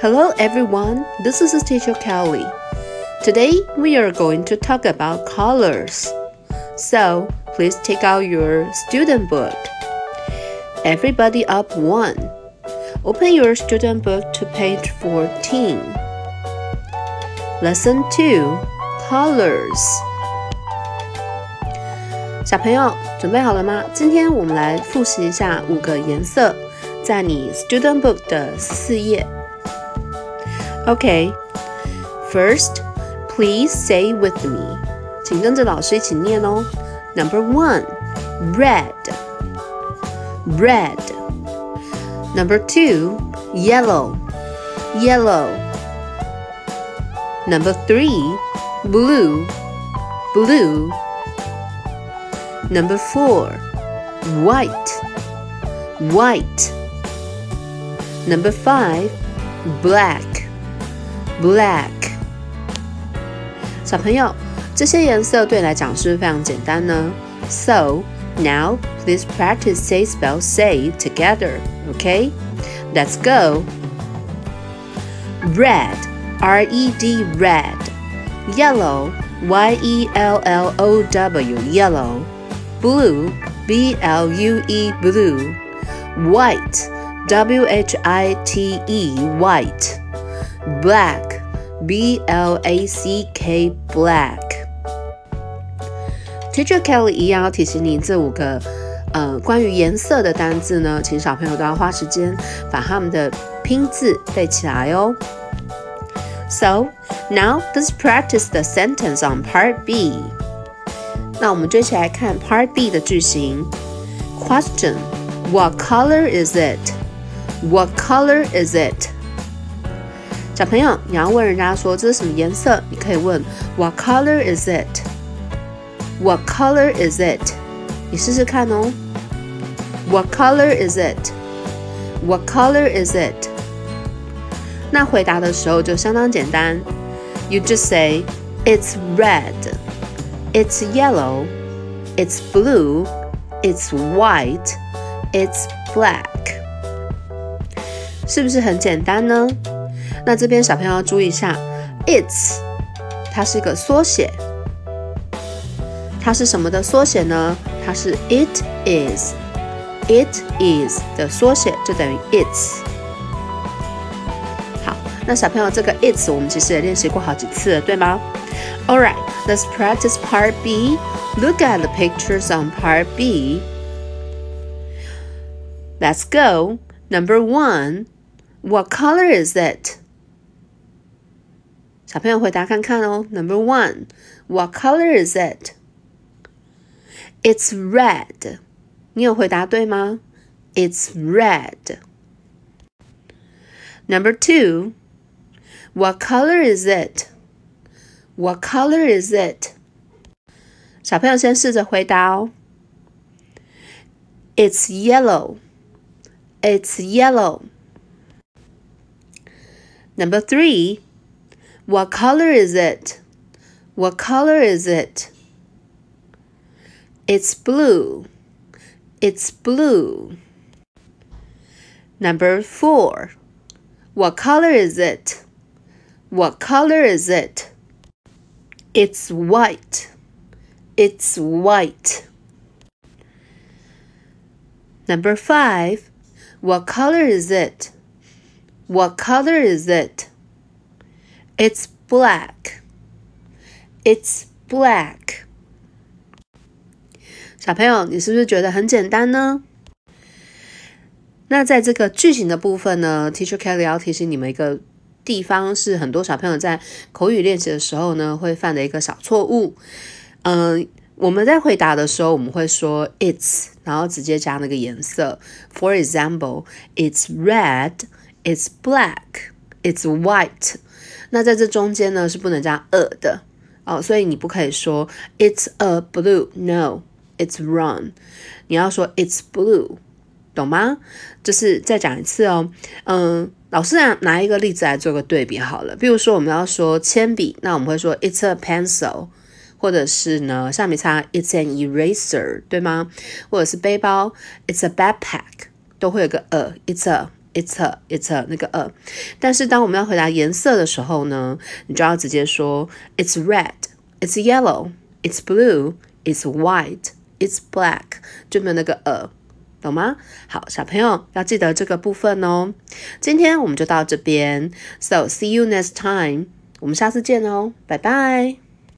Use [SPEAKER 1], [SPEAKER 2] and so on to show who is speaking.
[SPEAKER 1] Hello everyone, this is teacher Kelly. Today we are going to talk about colors. So please take out your student book. Everybody up one. Open your student book to page 14. Lesson 2 Colors. 小朋友准备好了吗？今天我们来复习一下五个颜色，在你 student book 的四页。 Okay, first, please say with me. 请跟着老师一起念哦。Number one, red, red. Number two, yellow, yellow. Number three, blue, blue. Number four, white, white. Number five, black, black。小朋友，这些颜色对你来讲是不是非常简单呢？So now please practice say spell say together. Okay, let's go. Red, R E D red. Yellow, Y E L L O W yellow. Blue, B L U E blue. White, W H I T E white. Black, B L A C K black. Teacher Kelly 一样要提醒你，这五个呃关于颜色的单字呢，请小朋友都要花时间把它们的拼字背起来哦。So now let's practice the sentence on Part B. 那我们就一起来看 Part B 的句型。Question: What color is it? What color is it? 小朋友，你要问人家说这是什么颜色，你可以问 What color is it? What color is it? 你试试看哦。What color is it? What color is it? 那回答的时候就相当简单，You just say It's red. It's yellow. It's blue. It's white. It's black. 是不是很简单呢？ 那这边小朋友要注意一下，It's 它是一个缩写，它是什么的缩写呢？它是 It is。It is 的缩写就等于 It's。好，那小朋友这个 It's 我们其实也练习过好几次了，对吗？Alright, let's practice part B. Look at the pictures on part B. Let's go. Number one, what color is it? 小朋友回答看看哦。Number one, what color is it? It's red. 你有回答对吗？It's red. Number two, what color is it? What color is it? 小朋友先试着回答哦。It's yellow. It's yellow. Number three, what color is it? What color is it? It's blue. It's blue. Number four. What color is it? What color is it? It's white. It's white. Number five. What color is it? What color is it? It's black. It's black. 小朋友，你是不是觉得很简单呢？那在这个句型的部分呢，Teacher Kelly 要提醒你们一个地方，是很多小朋友在口语练习的时候呢会犯的一个小错误。嗯，我们在回答的时候，我们会说 it's，然后直接加那个颜色。For example, it's red, it's black, it's white。那在这中间呢是不能加 a 的哦，所以你不可以说 it's a blue, no。It's wrong，你要说 It's blue，懂吗？就是再讲一次哦。嗯，老师拿拿一个例子来做个对比好了。比如说我们要说铅笔，那我们会说 It's a pencil，或者是呢橡皮擦 It's an eraser，对吗？或者是背包 It's a backpack，都会有个 a，It's a It's a, it's a 那个 a。但是当我们要回答颜色的时候呢，你就要直接说 It's red, It's yellow, It's blue, It's white, It's black，就没有那个 a。懂吗？好，小朋友要记得这个部分哦。今天我们就到这边，So see you next time。我们下次见哦，拜拜。